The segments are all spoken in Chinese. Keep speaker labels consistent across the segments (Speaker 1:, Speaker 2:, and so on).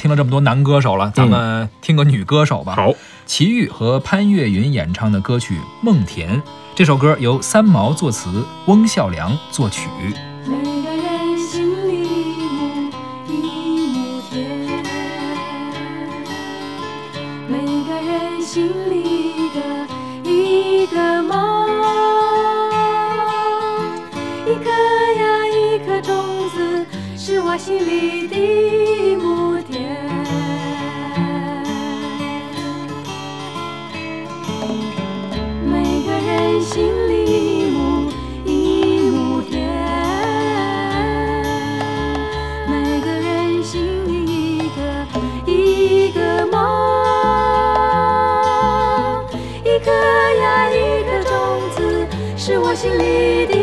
Speaker 1: 听了这么多男歌手了，咱们听个女歌手吧。
Speaker 2: 好，
Speaker 1: 齐豫和潘越云演唱的歌曲《梦田》，这首歌由三毛作词，翁孝良作曲。
Speaker 3: 每个人心里亩一亩田，每个人心里一个一个梦，一颗呀一颗种子是我心里的亩心里一亩一亩田，每个人心里一个一个梦，一颗呀一颗种子是我心里的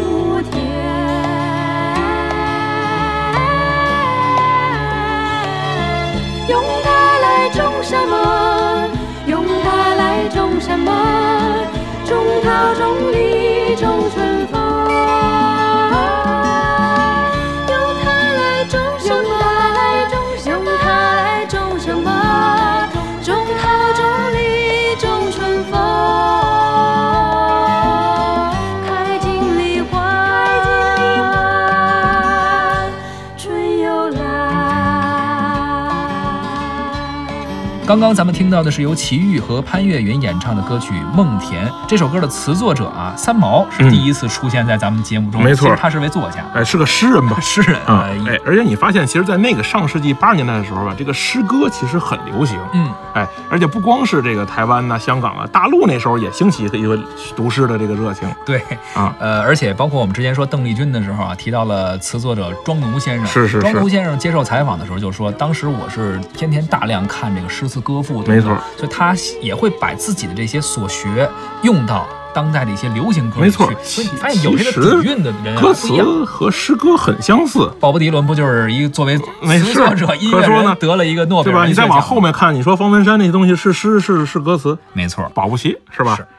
Speaker 3: 亩田。用它来种什么？用它来种什么？种桃，种李，种
Speaker 1: 刚刚咱们听到的是由齐豫和潘越云演唱的歌曲《梦田》。这首歌的词作者啊，三毛是第一次出现在咱们节目中。
Speaker 2: 没错
Speaker 1: 他是位作家，
Speaker 2: 哎，是个诗人吧？
Speaker 1: 诗人
Speaker 2: 啊，
Speaker 1: 呃
Speaker 2: 哎，而且你发现，其实，在那个上世纪八十年代的时候吧，这个诗歌其实很流行。
Speaker 1: 嗯，
Speaker 2: 哎，而且不光是这个台湾呐、香港啊，大陆那时候也兴起一个读诗的这个热情
Speaker 1: 对，
Speaker 2: 啊。
Speaker 1: 呃，而且包括我们之前说邓丽君的时候啊，提到了词作者庄奴先生。
Speaker 2: 是是是
Speaker 1: 庄奴先生接受采访的时候就说，当时我是天天大量看这个诗词歌赋，对对
Speaker 2: 没错，
Speaker 1: 所以他也会把自己的这些所学用到当代的一些流行歌曲
Speaker 2: 没错
Speaker 1: 去所以你发现有这个底蕴的人啊
Speaker 2: 歌。词和诗歌很相似，
Speaker 1: 鲍勃迪伦不就是一个作为词作者、音乐人得了一个诺贝
Speaker 2: 对吧？
Speaker 1: 尔文学奖
Speaker 2: 你再往后面看，你说方文山那些东西是诗是是歌词，
Speaker 1: 没错。
Speaker 2: 保不齐是吧？
Speaker 1: 是